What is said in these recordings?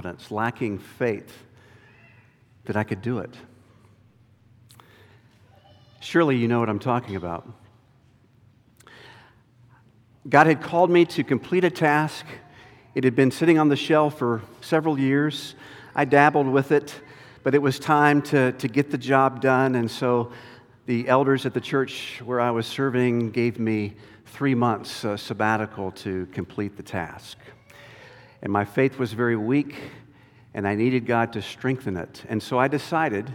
confidence, lacking faith that I could do it. Surely you know what I'm talking about. God had called me to complete a task. It had been sitting on the shelf for several years. I dabbled with it, but it was time to, to get the job done. And so the elders at the church where I was serving gave me three months uh, sabbatical to complete the task. And my faith was very weak, and I needed God to strengthen it. And so I decided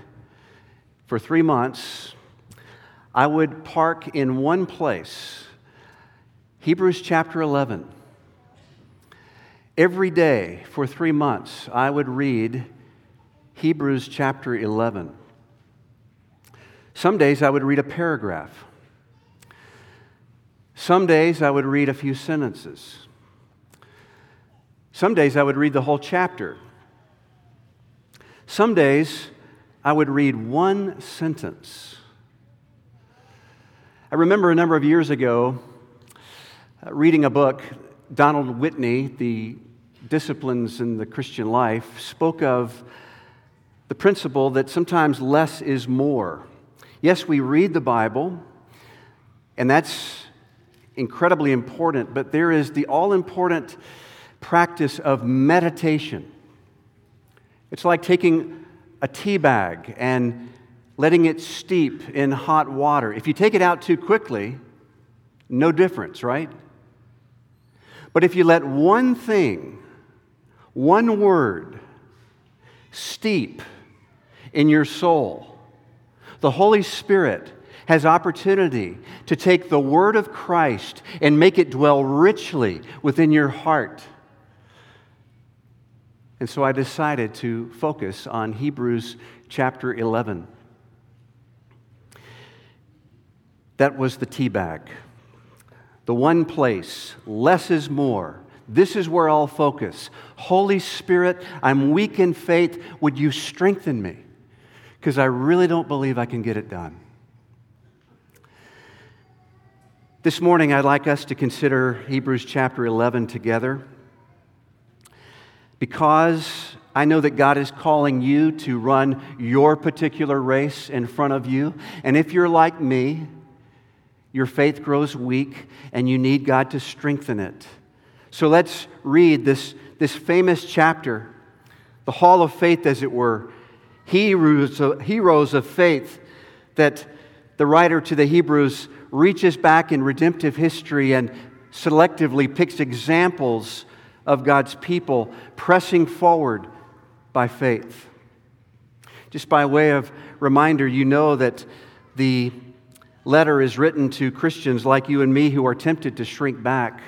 for three months, I would park in one place Hebrews chapter 11. Every day for three months, I would read Hebrews chapter 11. Some days I would read a paragraph. Some days I would read a few sentences. Some days I would read the whole chapter. Some days I would read one sentence. I remember a number of years ago uh, reading a book. Donald Whitney, the disciplines in the Christian life, spoke of the principle that sometimes less is more. Yes, we read the Bible, and that's incredibly important, but there is the all important practice of meditation. It's like taking a tea bag and letting it steep in hot water. If you take it out too quickly, no difference, right? But if you let one thing, one word, steep in your soul, the Holy Spirit has opportunity to take the Word of Christ and make it dwell richly within your heart. And so I decided to focus on Hebrews chapter 11. That was the tea bag. The one place, less is more. This is where I'll focus. Holy Spirit, I'm weak in faith. Would you strengthen me? Because I really don't believe I can get it done. This morning, I'd like us to consider Hebrews chapter 11 together because I know that God is calling you to run your particular race in front of you. And if you're like me, your faith grows weak and you need God to strengthen it. So let's read this, this famous chapter, the hall of faith, as it were. Heroes of, heroes of faith that the writer to the Hebrews reaches back in redemptive history and selectively picks examples of God's people pressing forward by faith. Just by way of reminder, you know that the letter is written to Christians like you and me who are tempted to shrink back,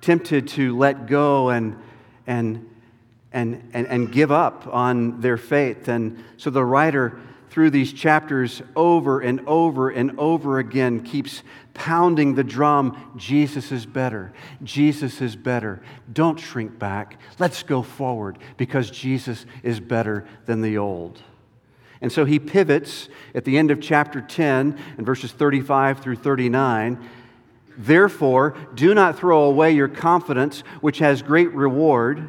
tempted to let go and, and, and, and, and give up on their faith. And so the writer through these chapters over and over and over again keeps pounding the drum Jesus is better. Jesus is better. Don't shrink back. Let's go forward because Jesus is better than the old. And so he pivots at the end of chapter 10 and verses 35 through 39. Therefore, do not throw away your confidence, which has great reward.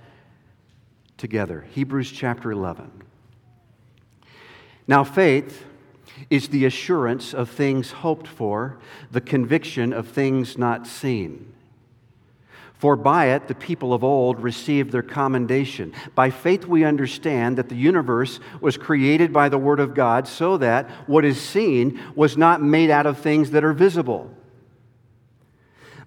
together. Hebrews chapter 11. Now, faith is the assurance of things hoped for, the conviction of things not seen. For by it the people of old received their commendation. By faith we understand that the universe was created by the Word of God, so that what is seen was not made out of things that are visible.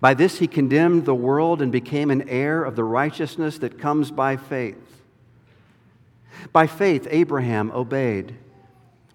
By this he condemned the world and became an heir of the righteousness that comes by faith. By faith, Abraham obeyed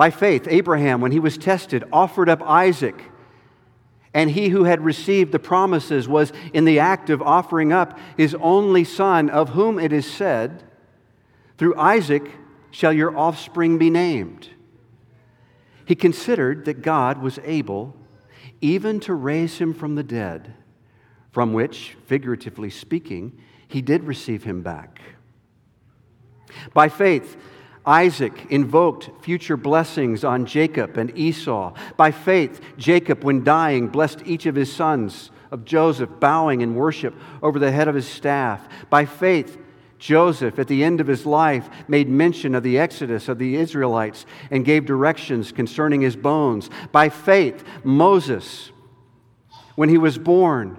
By faith, Abraham, when he was tested, offered up Isaac. And he who had received the promises was in the act of offering up his only son, of whom it is said, Through Isaac shall your offspring be named. He considered that God was able even to raise him from the dead, from which, figuratively speaking, he did receive him back. By faith, Isaac invoked future blessings on Jacob and Esau. By faith, Jacob, when dying, blessed each of his sons of Joseph, bowing in worship over the head of his staff. By faith, Joseph, at the end of his life, made mention of the exodus of the Israelites and gave directions concerning his bones. By faith, Moses, when he was born,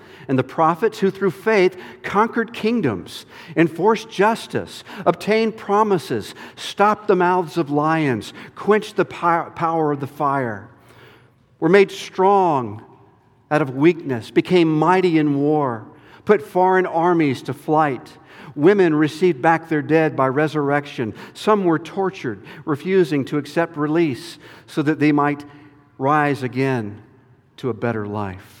and the prophets who through faith conquered kingdoms, enforced justice, obtained promises, stopped the mouths of lions, quenched the power of the fire, were made strong out of weakness, became mighty in war, put foreign armies to flight. Women received back their dead by resurrection. Some were tortured, refusing to accept release so that they might rise again to a better life.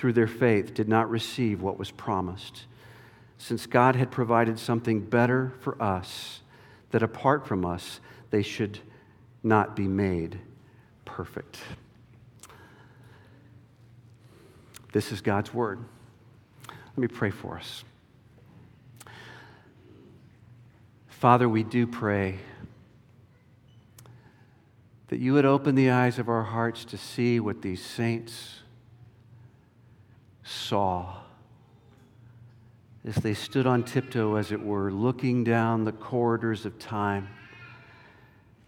through their faith, did not receive what was promised, since God had provided something better for us, that apart from us, they should not be made perfect. This is God's word. Let me pray for us. Father, we do pray that you would open the eyes of our hearts to see what these saints saw as they stood on tiptoe, as it were, looking down the corridors of time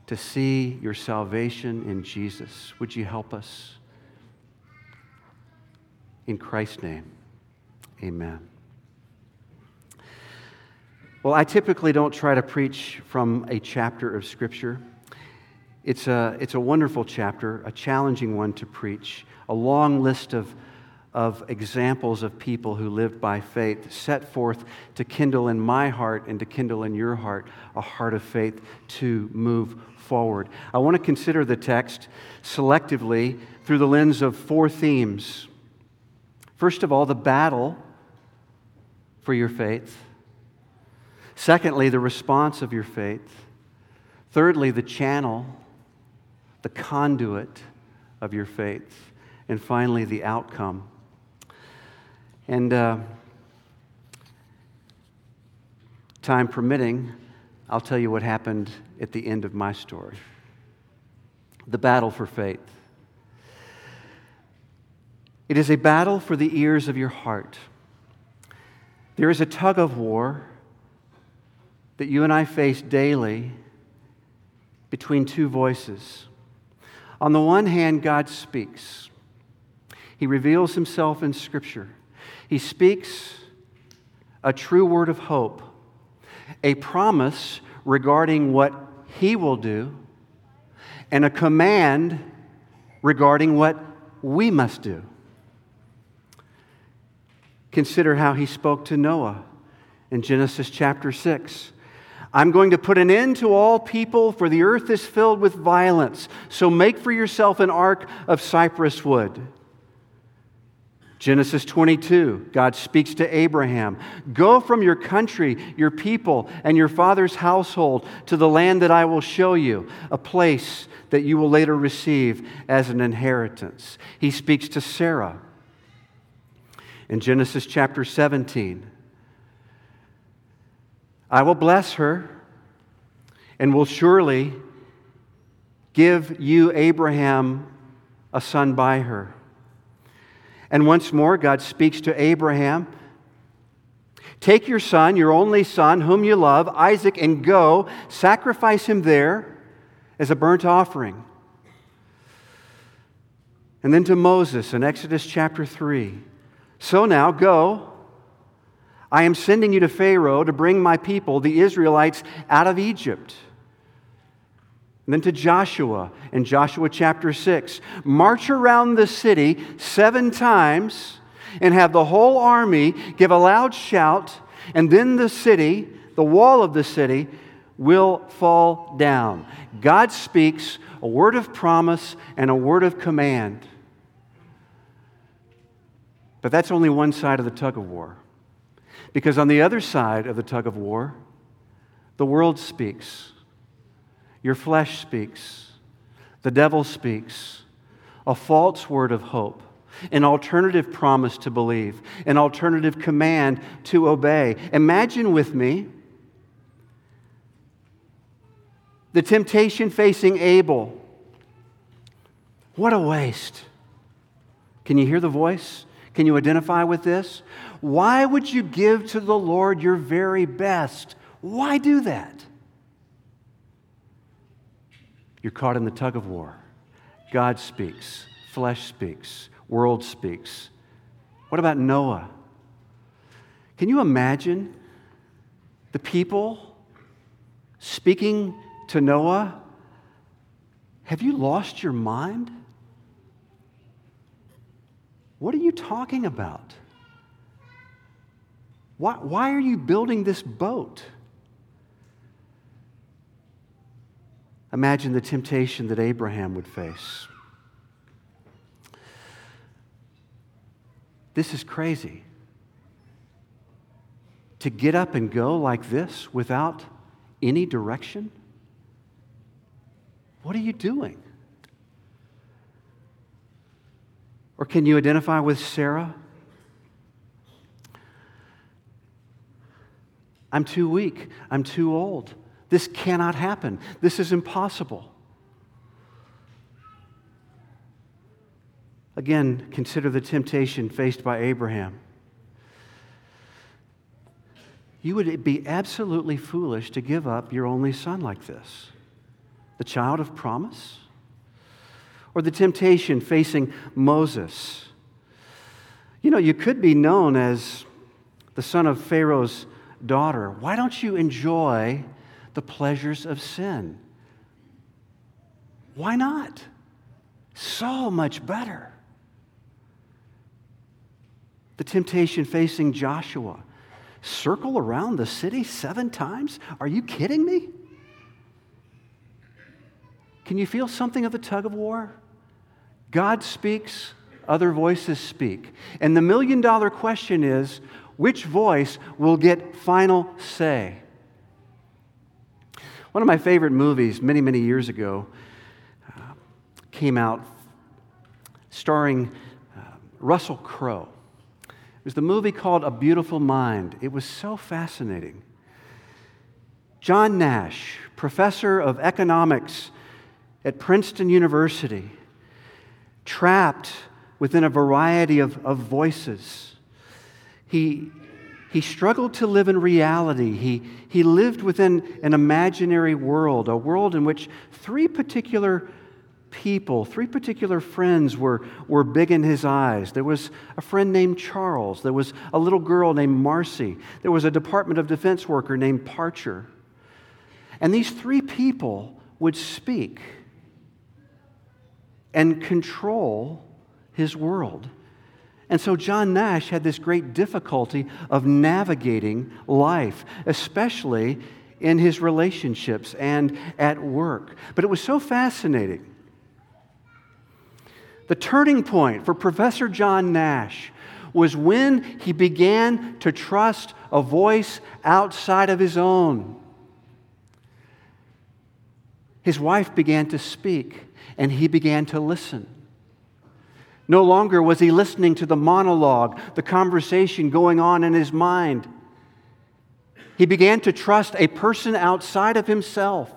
to see your salvation in Jesus. Would you help us? In Christ's name, amen. Well, I typically don't try to preach from a chapter of Scripture. It's a, it's a wonderful chapter, a challenging one to preach, a long list of, of examples of people who lived by faith set forth to kindle in my heart and to kindle in your heart a heart of faith to move forward. I want to consider the text selectively through the lens of four themes. First of all, the battle for your faith. Secondly, the response of your faith. Thirdly, the channel, the conduit of your faith. And finally, the outcome. And uh, time permitting, I'll tell you what happened at the end of my story the battle for faith. It is a battle for the ears of your heart. There is a tug of war that you and I face daily between two voices. On the one hand, God speaks, He reveals Himself in Scripture. He speaks a true word of hope a promise regarding what he will do, and a command regarding what we must do. Consider how he spoke to Noah in Genesis chapter 6. I'm going to put an end to all people, for the earth is filled with violence. So make for yourself an ark of cypress wood. Genesis 22, God speaks to Abraham Go from your country, your people, and your father's household to the land that I will show you, a place that you will later receive as an inheritance. He speaks to Sarah. In Genesis chapter 17, I will bless her and will surely give you, Abraham, a son by her. And once more, God speaks to Abraham Take your son, your only son, whom you love, Isaac, and go, sacrifice him there as a burnt offering. And then to Moses in Exodus chapter 3 So now, go. I am sending you to Pharaoh to bring my people, the Israelites, out of Egypt. And then to Joshua in Joshua chapter 6. March around the city seven times and have the whole army give a loud shout, and then the city, the wall of the city, will fall down. God speaks a word of promise and a word of command. But that's only one side of the tug of war. Because on the other side of the tug of war, the world speaks. Your flesh speaks. The devil speaks. A false word of hope. An alternative promise to believe. An alternative command to obey. Imagine with me the temptation facing Abel. What a waste. Can you hear the voice? Can you identify with this? Why would you give to the Lord your very best? Why do that? You're caught in the tug of war. God speaks, flesh speaks, world speaks. What about Noah? Can you imagine the people speaking to Noah Have you lost your mind? What are you talking about? Why, why are you building this boat? Imagine the temptation that Abraham would face. This is crazy. To get up and go like this without any direction? What are you doing? Or can you identify with Sarah? I'm too weak. I'm too old. This cannot happen. This is impossible. Again, consider the temptation faced by Abraham. You would be absolutely foolish to give up your only son like this, the child of promise. Or the temptation facing Moses. You know, you could be known as the son of Pharaoh's daughter. Why don't you enjoy the pleasures of sin? Why not? So much better the temptation facing Joshua. Circle around the city seven times? Are you kidding me? Can you feel something of the tug of war? God speaks, other voices speak. And the million dollar question is which voice will get final say? One of my favorite movies many, many years ago uh, came out starring uh, Russell Crowe. It was the movie called A Beautiful Mind. It was so fascinating. John Nash, professor of economics at Princeton University, trapped within a variety of, of voices. He, he struggled to live in reality. He, he lived within an imaginary world, a world in which three particular people, three particular friends were, were big in his eyes. There was a friend named Charles, there was a little girl named Marcy, there was a Department of Defense worker named Parcher. And these three people would speak and control his world. And so John Nash had this great difficulty of navigating life, especially in his relationships and at work. But it was so fascinating the turning point for Professor John Nash was when he began to trust a voice outside of his own. His wife began to speak, and he began to listen. No longer was he listening to the monologue, the conversation going on in his mind. He began to trust a person outside of himself.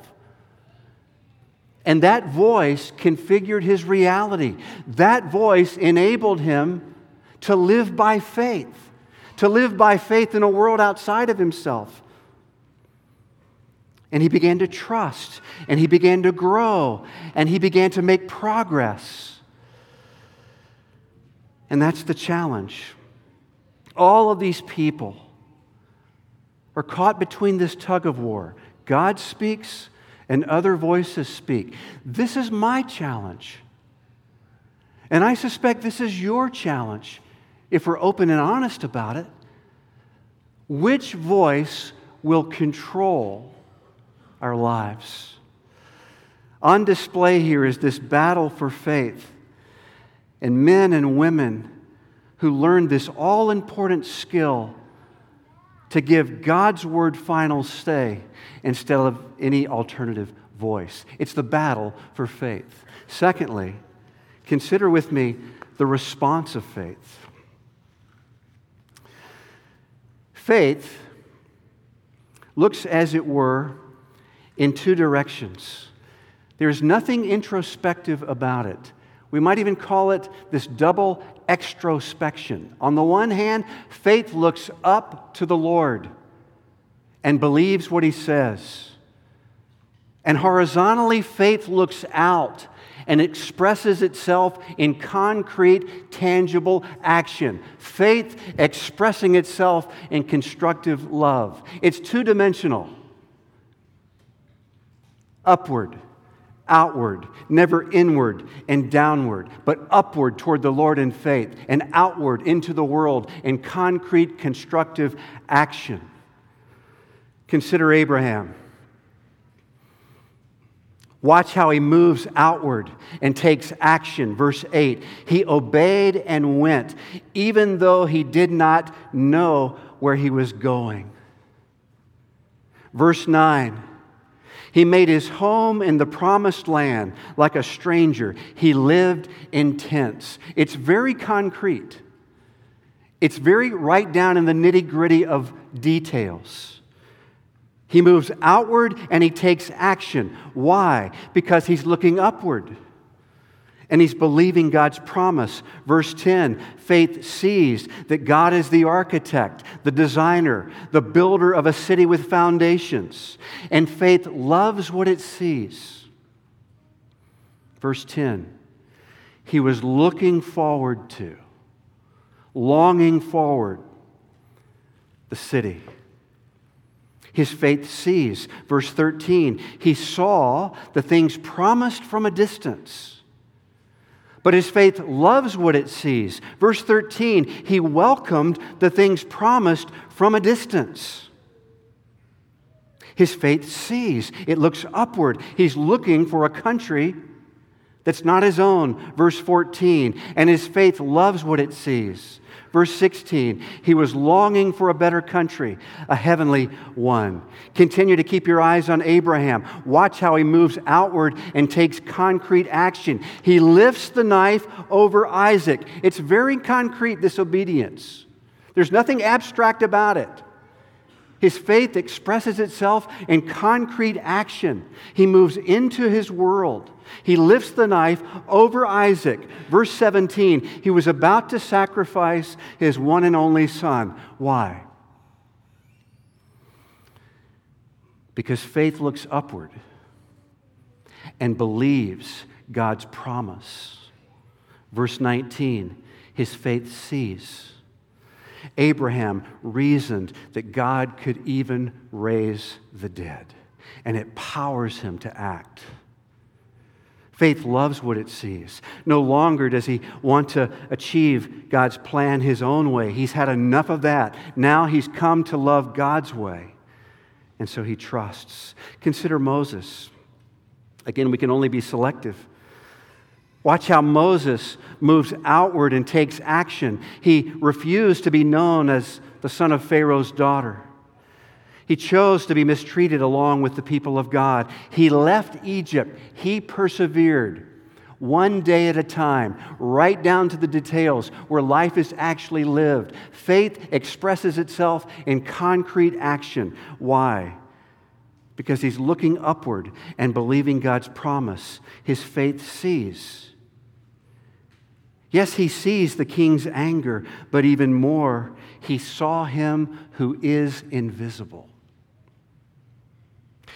And that voice configured his reality. That voice enabled him to live by faith, to live by faith in a world outside of himself. And he began to trust, and he began to grow, and he began to make progress. And that's the challenge. All of these people are caught between this tug of war. God speaks, and other voices speak. This is my challenge. And I suspect this is your challenge if we're open and honest about it. Which voice will control our lives? On display here is this battle for faith. And men and women who learned this all important skill to give God's word final say instead of any alternative voice. It's the battle for faith. Secondly, consider with me the response of faith. Faith looks, as it were, in two directions. There's nothing introspective about it. We might even call it this double extrospection. On the one hand, faith looks up to the Lord and believes what he says. And horizontally, faith looks out and expresses itself in concrete, tangible action. Faith expressing itself in constructive love. It's two dimensional upward, outward, never inward and downward, but upward toward the Lord in faith, and outward into the world in concrete, constructive action. Consider Abraham. Watch how he moves outward and takes action. Verse 8 He obeyed and went, even though he did not know where he was going. Verse 9 He made his home in the promised land like a stranger. He lived in tents. It's very concrete, it's very right down in the nitty gritty of details. He moves outward and he takes action. Why? Because he's looking upward and he's believing God's promise. Verse 10 faith sees that God is the architect, the designer, the builder of a city with foundations. And faith loves what it sees. Verse 10 he was looking forward to, longing forward the city his faith sees. Verse 13, he saw the things promised from a distance. But his faith loves what it sees. Verse 13, he welcomed the things promised from a distance. His faith sees, it looks upward. He's looking for a country that's not his own. Verse 14, and his faith loves what it sees. Verse 16, he was longing for a better country, a heavenly one. Continue to keep your eyes on Abraham. Watch how he moves outward and takes concrete action. He lifts the knife over Isaac. It's very concrete, this obedience. There's nothing abstract about it. His faith expresses itself in concrete action. He moves into his world. He lifts the knife over Isaac. Verse 17, he was about to sacrifice his one and only son. Why? Because faith looks upward and believes God's promise. Verse 19, his faith sees. Abraham reasoned that God could even raise the dead, and it powers him to act. Faith loves what it sees. No longer does he want to achieve God's plan his own way. He's had enough of that. Now he's come to love God's way. And so he trusts. Consider Moses. Again, we can only be selective. Watch how Moses moves outward and takes action. He refused to be known as the son of Pharaoh's daughter. He chose to be mistreated along with the people of God. He left Egypt. He persevered one day at a time, right down to the details where life is actually lived. Faith expresses itself in concrete action. Why? Because he's looking upward and believing God's promise. His faith sees. Yes, he sees the king's anger, but even more, he saw him who is invisible.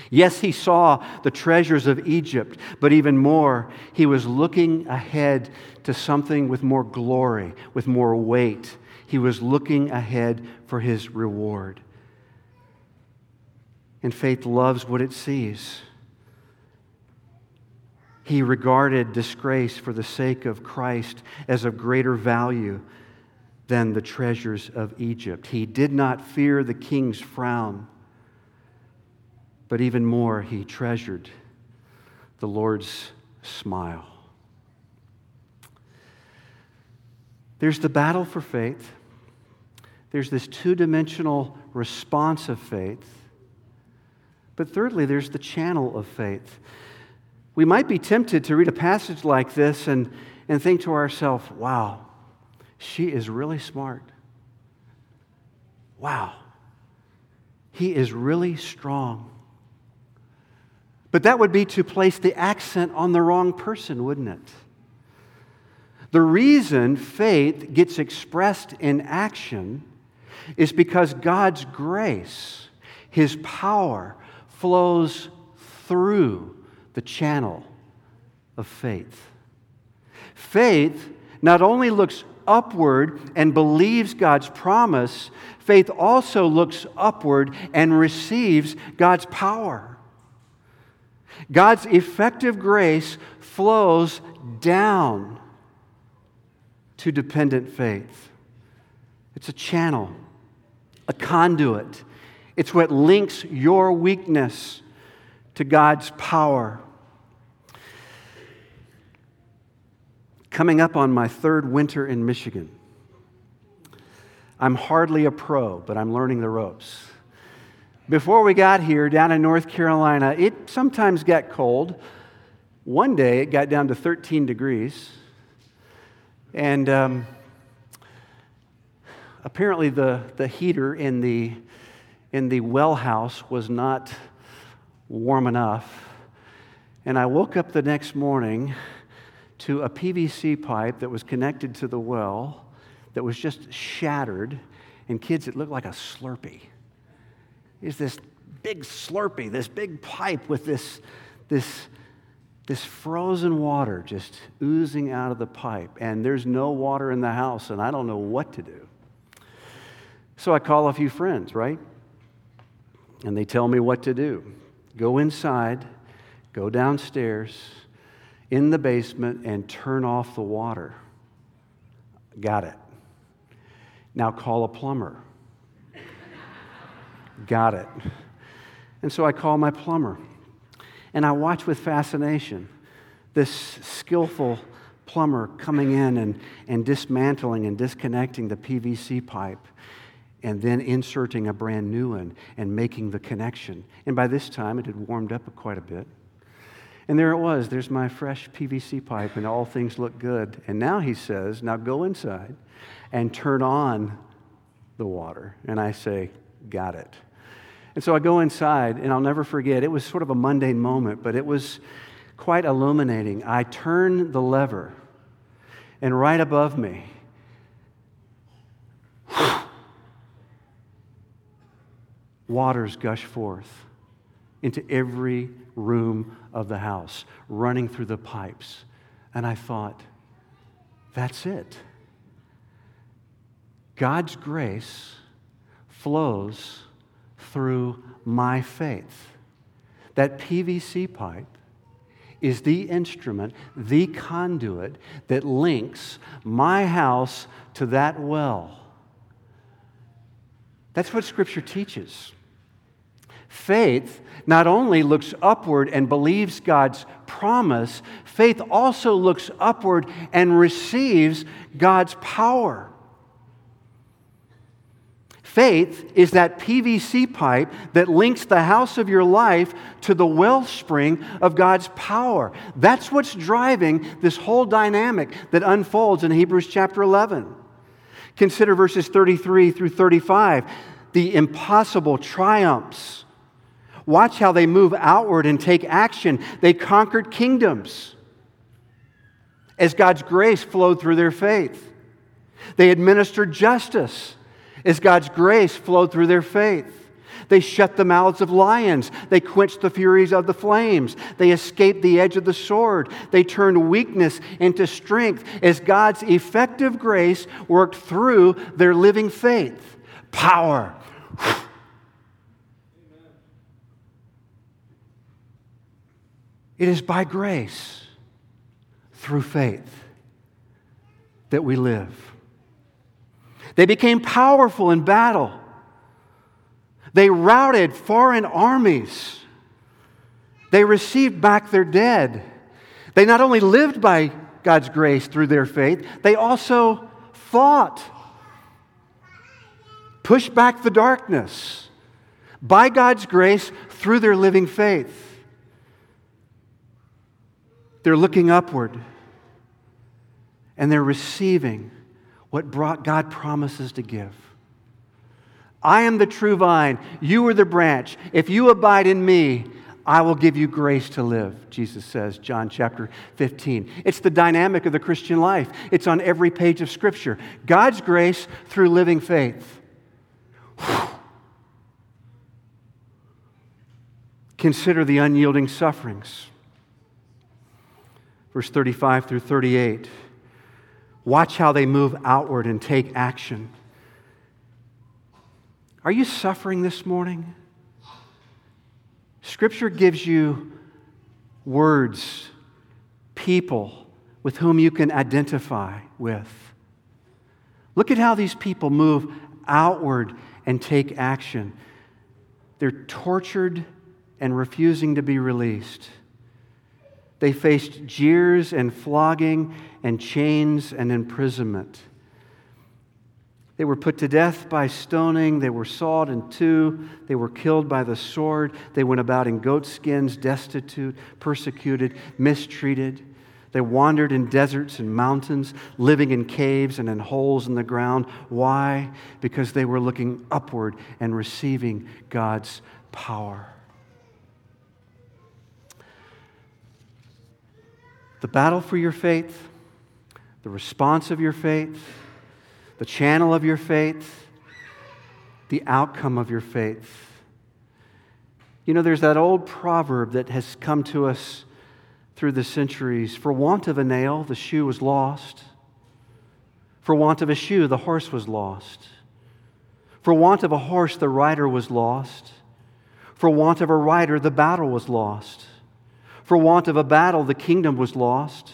Yes, he saw the treasures of Egypt, but even more, he was looking ahead to something with more glory, with more weight. He was looking ahead for his reward. And faith loves what it sees. He regarded disgrace for the sake of Christ as of greater value than the treasures of Egypt. He did not fear the king's frown but even more, he treasured the Lord's smile. There's the battle for faith. There's this two dimensional response of faith. But thirdly, there's the channel of faith. We might be tempted to read a passage like this and, and think to ourselves, wow, she is really smart. Wow, he is really strong. But that would be to place the accent on the wrong person, wouldn't it? The reason faith gets expressed in action is because God's grace, His power, flows through the channel of faith. Faith not only looks upward and believes God's promise, faith also looks upward and receives God's power. God's effective grace flows down to dependent faith. It's a channel, a conduit. It's what links your weakness to God's power. Coming up on my third winter in Michigan. I'm hardly a pro, but I'm learning the ropes. Before we got here, down in North Carolina, it sometimes got cold. One day it got down to 13 degrees. And um, apparently, the, the heater in the, in the well house was not warm enough. And I woke up the next morning to a PVC pipe that was connected to the well that was just shattered. And kids, it looked like a Slurpee is this big slurpee, this big pipe with this, this, this frozen water just oozing out of the pipe. And there's no water in the house, and I don't know what to do. So I call a few friends, right? And they tell me what to do go inside, go downstairs in the basement, and turn off the water. Got it. Now call a plumber. Got it. And so I call my plumber and I watch with fascination this skillful plumber coming in and, and dismantling and disconnecting the PVC pipe and then inserting a brand new one and making the connection. And by this time, it had warmed up quite a bit. And there it was. There's my fresh PVC pipe, and all things look good. And now he says, Now go inside and turn on the water. And I say, Got it. And so I go inside, and I'll never forget, it was sort of a mundane moment, but it was quite illuminating. I turn the lever, and right above me, waters gush forth into every room of the house, running through the pipes. And I thought, that's it. God's grace flows through my faith. That PVC pipe is the instrument, the conduit that links my house to that well. That's what Scripture teaches. Faith not only looks upward and believes God's promise, faith also looks upward and receives God's power. Faith is that PVC pipe that links the house of your life to the wellspring of God's power. That's what's driving this whole dynamic that unfolds in Hebrews chapter 11. Consider verses 33 through 35, the impossible triumphs. Watch how they move outward and take action. They conquered kingdoms as God's grace flowed through their faith. They administered justice as God's grace flowed through their faith. They shut the mouths of lions. They quenched the furies of the flames. They escaped the edge of the sword. They turned weakness into strength as God's effective grace worked through their living faith. Power. It is by grace, through faith, that we live. They became powerful in battle. They routed foreign armies. They received back their dead. They not only lived by God's grace through their faith, they also fought, pushed back the darkness by God's grace through their living faith. They're looking upward and they're receiving what God promises to give. I am the true vine, you are the branch. If you abide in me, I will give you grace to live, Jesus says, John chapter 15. It's the dynamic of the Christian life. It's on every page of Scripture. God's grace through living faith. Consider the unyielding sufferings. Verse 35 through 38. Watch how they move outward and take action. Are you suffering this morning? Scripture gives you words, people with whom you can identify with. Look at how these people move outward and take action. They're tortured and refusing to be released. They faced jeers and flogging and chains and imprisonment. They were put to death by stoning. They were sawed in two. They were killed by the sword. They went about in goatskins, destitute, persecuted, mistreated. They wandered in deserts and mountains, living in caves and in holes in the ground. Why? Because they were looking upward and receiving God's power. The battle for your faith, the response of your faith, the channel of your faith, the outcome of your faith. You know, there's that old proverb that has come to us through the centuries For want of a nail, the shoe was lost. For want of a shoe, the horse was lost. For want of a horse, the rider was lost. For want of a rider, the battle was lost. For want of a battle, the kingdom was lost.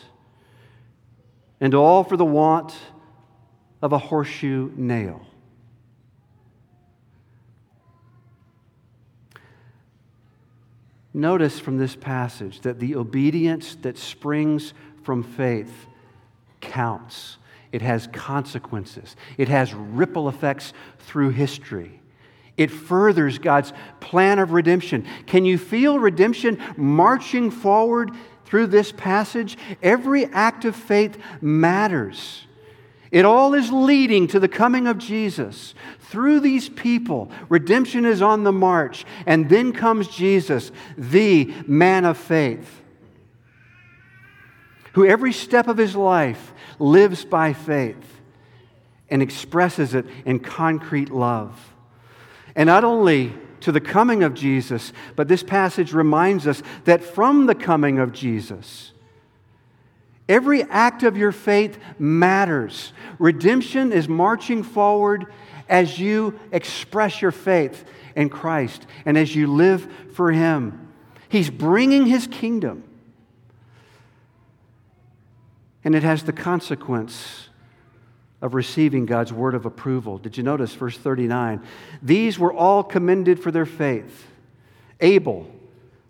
And all for the want of a horseshoe nail. Notice from this passage that the obedience that springs from faith counts. It has consequences, it has ripple effects through history. It furthers God's plan of redemption. Can you feel redemption marching forward through this passage? Every act of faith matters. It all is leading to the coming of Jesus. Through these people, redemption is on the march. And then comes Jesus, the man of faith, who every step of his life lives by faith and expresses it in concrete love. And not only to the coming of Jesus, but this passage reminds us that from the coming of Jesus, Every act of your faith matters. Redemption is marching forward as you express your faith in Christ and as you live for Him. He's bringing His kingdom. And it has the consequence of receiving God's word of approval. Did you notice verse 39? These were all commended for their faith. Abel,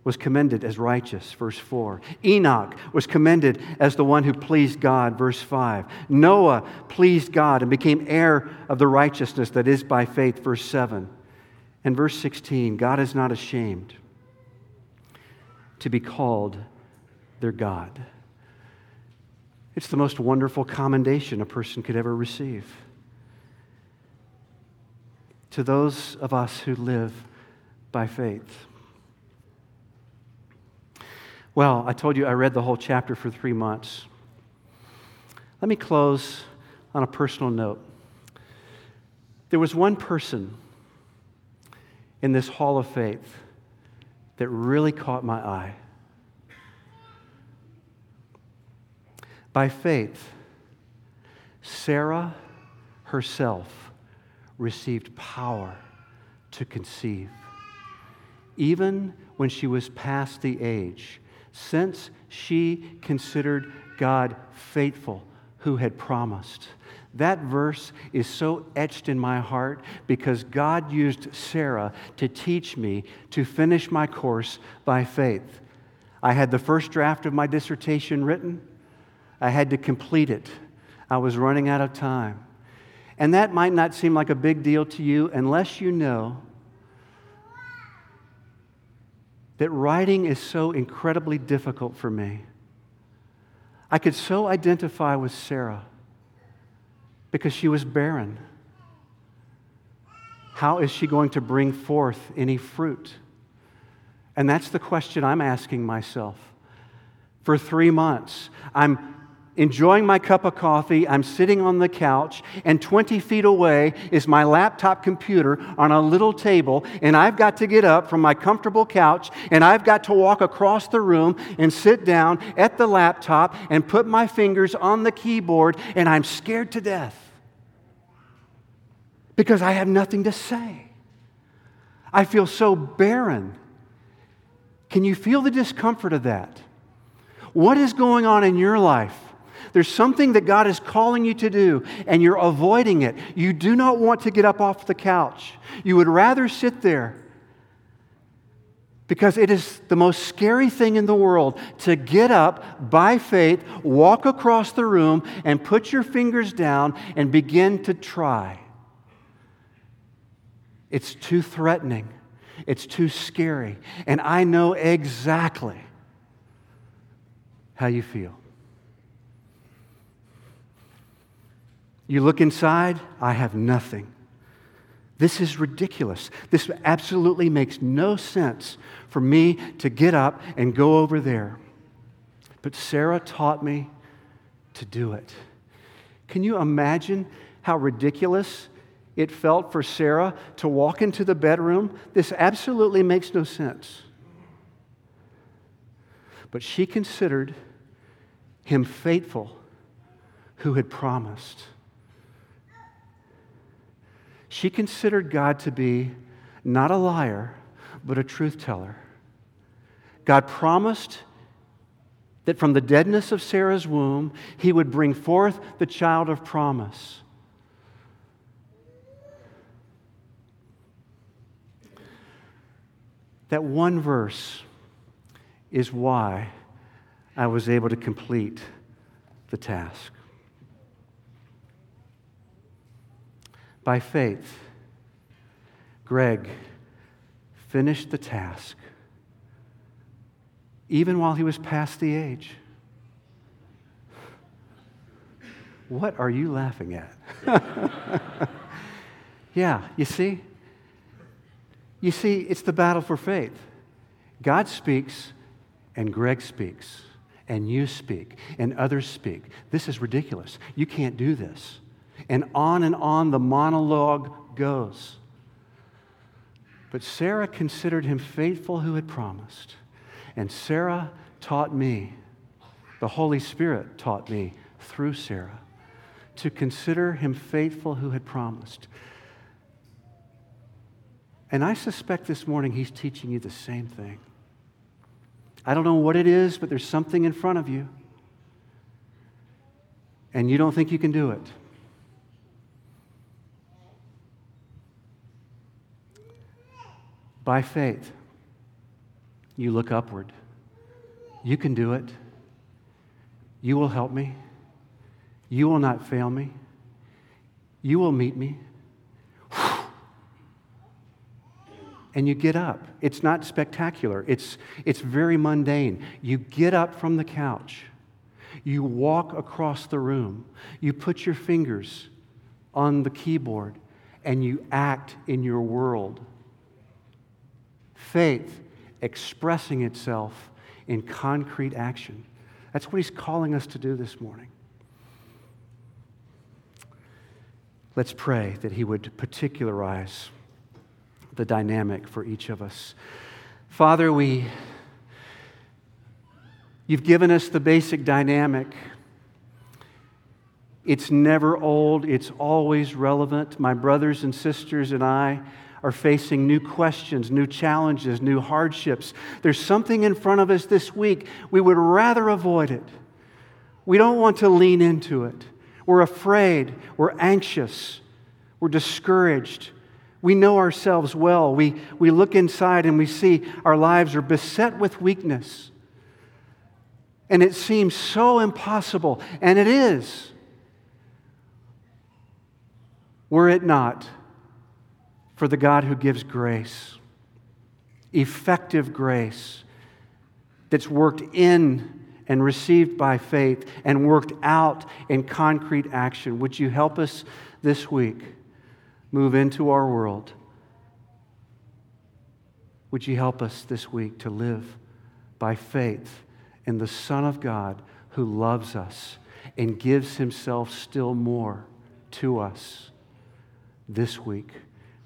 was commended as righteous, verse 4. Enoch was commended as the one who pleased God, verse 5. Noah pleased God and became heir of the righteousness that is by faith, verse 7. And verse 16 God is not ashamed to be called their God. It's the most wonderful commendation a person could ever receive. To those of us who live by faith. Well, I told you I read the whole chapter for three months. Let me close on a personal note. There was one person in this hall of faith that really caught my eye. By faith, Sarah herself received power to conceive, even when she was past the age since she considered God faithful who had promised. That verse is so etched in my heart because God used Sarah to teach me to finish my course by faith. I had the first draft of my dissertation written, I had to complete it. I was running out of time. And that might not seem like a big deal to you unless you know that writing is so incredibly difficult for me. I could so identify with Sarah because she was barren. How is she going to bring forth any fruit? And that's the question I'm asking myself. For three months, I'm enjoying my cup of coffee. I'm sitting on the couch, and 20 feet away is my laptop computer on a little table, and I've got to get up from my comfortable couch, and I've got to walk across the room and sit down at the laptop and put my fingers on the keyboard, and I'm scared to death because I have nothing to say. I feel so barren. Can you feel the discomfort of that? What is going on in your life? There's something that God is calling you to do, and you're avoiding it. You do not want to get up off the couch. You would rather sit there because it is the most scary thing in the world to get up by faith, walk across the room, and put your fingers down and begin to try. It's too threatening. It's too scary. And I know exactly how you feel. You look inside, I have nothing. This is ridiculous. This absolutely makes no sense for me to get up and go over there. But Sarah taught me to do it. Can you imagine how ridiculous it felt for Sarah to walk into the bedroom? This absolutely makes no sense. But she considered him faithful who had promised. She considered God to be not a liar, but a truth teller. God promised that from the deadness of Sarah's womb, he would bring forth the child of promise. That one verse is why I was able to complete the task. By faith, Greg finished the task even while he was past the age. What are you laughing at? yeah, you see? You see, it's the battle for faith. God speaks, and Greg speaks, and you speak, and others speak. This is ridiculous. You can't do this. And on and on the monologue goes. But Sarah considered him faithful who had promised. And Sarah taught me, the Holy Spirit taught me through Sarah, to consider him faithful who had promised. And I suspect this morning he's teaching you the same thing. I don't know what it is, but there's something in front of you. And you don't think you can do it. By faith, you look upward. You can do it. You will help me. You will not fail me. You will meet me. And you get up. It's not spectacular, it's, it's very mundane. You get up from the couch. You walk across the room. You put your fingers on the keyboard and you act in your world. Faith expressing itself in concrete action. That's what he's calling us to do this morning. Let's pray that he would particularize the dynamic for each of us. Father, we you've given us the basic dynamic. It's never old, it's always relevant. My brothers and sisters and I are facing new questions, new challenges, new hardships. There's something in front of us this week. We would rather avoid it. We don't want to lean into it. We're afraid. We're anxious. We're discouraged. We know ourselves well. We, we look inside and we see our lives are beset with weakness. And it seems so impossible, and it is. Were it not for the God who gives grace, effective grace that's worked in and received by faith and worked out in concrete action. Would you help us this week move into our world? Would you help us this week to live by faith in the Son of God who loves us and gives himself still more to us this week?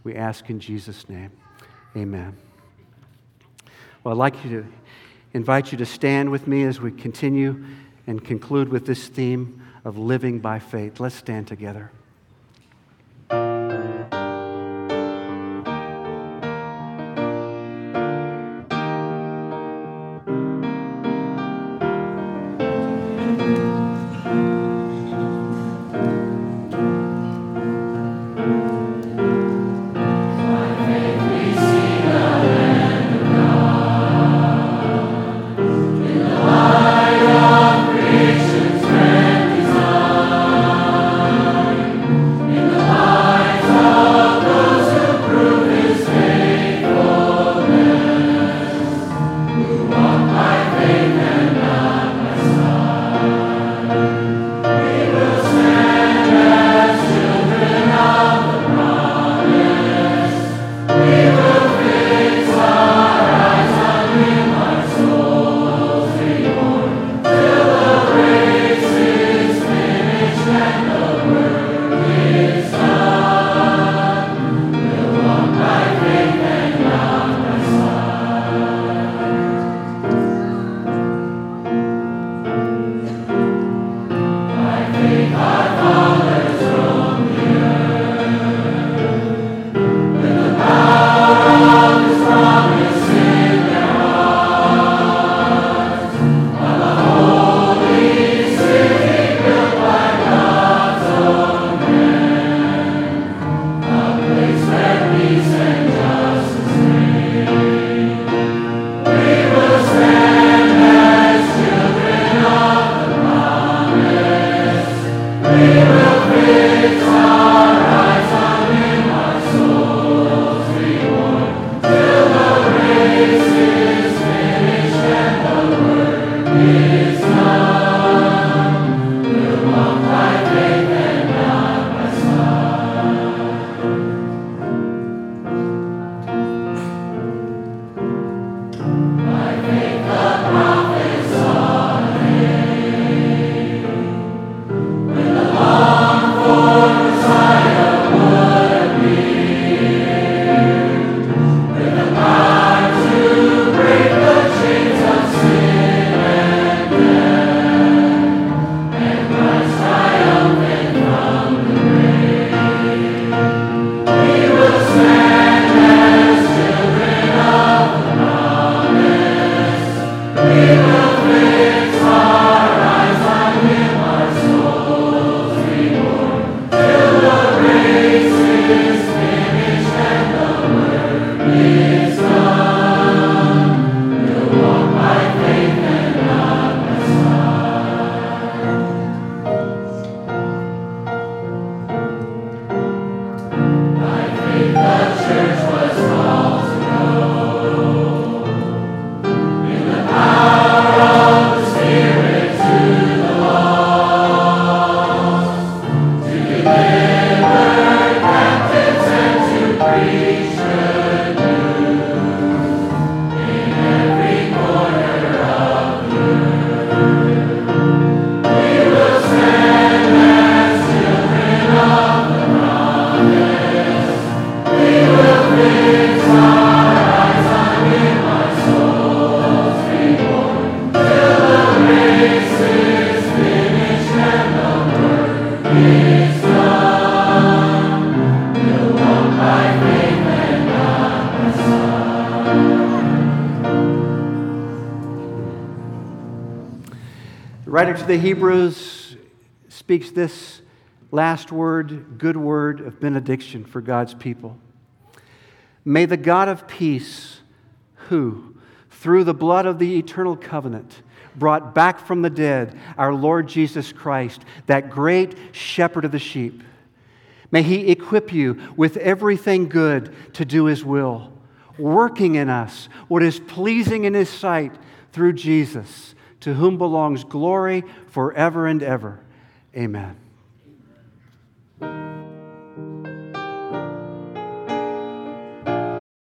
We ask in Jesus' name. Amen. Well, I'd like you to invite you to stand with me as we continue and conclude with this theme of living by faith. Let's stand together. The Hebrews speaks this last word, good word of benediction for God's people. May the God of peace, who, through the blood of the eternal covenant, brought back from the dead our Lord Jesus Christ, that great shepherd of the sheep, may he equip you with everything good to do his will, working in us what is pleasing in his sight through Jesus to whom belongs glory forever and ever. Amen. Amen.